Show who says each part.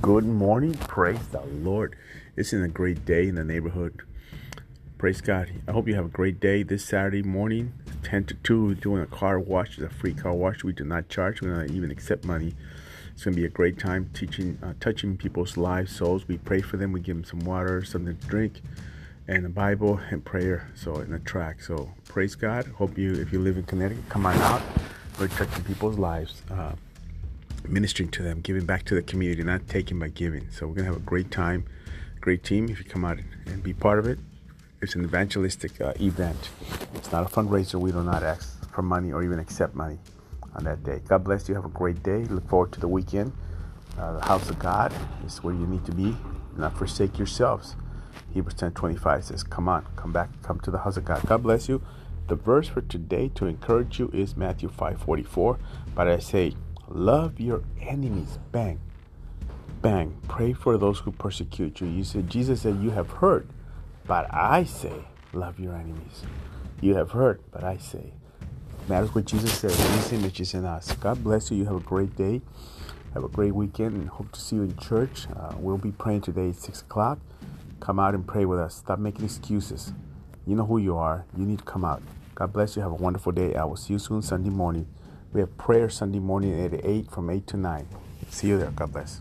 Speaker 1: Good morning. Praise the Lord. It's in a great day in the neighborhood. Praise God. I hope you have a great day this Saturday morning, 10 to 2. We're doing a car wash. It's a free car wash. We do not charge. We don't even accept money. It's going to be a great time teaching, uh, touching people's lives, souls. We pray for them. We give them some water, something to drink, and a Bible and prayer. So, in a track. So, praise God. Hope you, if you live in Connecticut, come on out. We're touching people's lives. Uh, ministering to them, giving back to the community, not taking by giving. So we're gonna have a great time, great team. If you come out and be part of it, it's an evangelistic uh, event. It's not a fundraiser. We do not ask for money or even accept money on that day. God bless you. Have a great day. Look forward to the weekend. Uh, the house of God is where you need to be. Do not forsake yourselves. Hebrews 10 25 says, Come on, come back, come to the house of God. God bless you. The verse for today to encourage you is Matthew 5 44. But I say, Love your enemies. Bang. Bang. Pray for those who persecute you. You said Jesus said, You have heard, but I say, love your enemies. You have heard, but I say. Matters what Jesus said. His image is in us. God bless you. You have a great day. Have a great weekend and hope to see you in church. Uh, we'll be praying today at 6 o'clock. Come out and pray with us. Stop making excuses. You know who you are. You need to come out. God bless you. Have a wonderful day. I will see you soon Sunday morning. We have prayer Sunday morning at 8 from 8 to 9. See you there. God bless.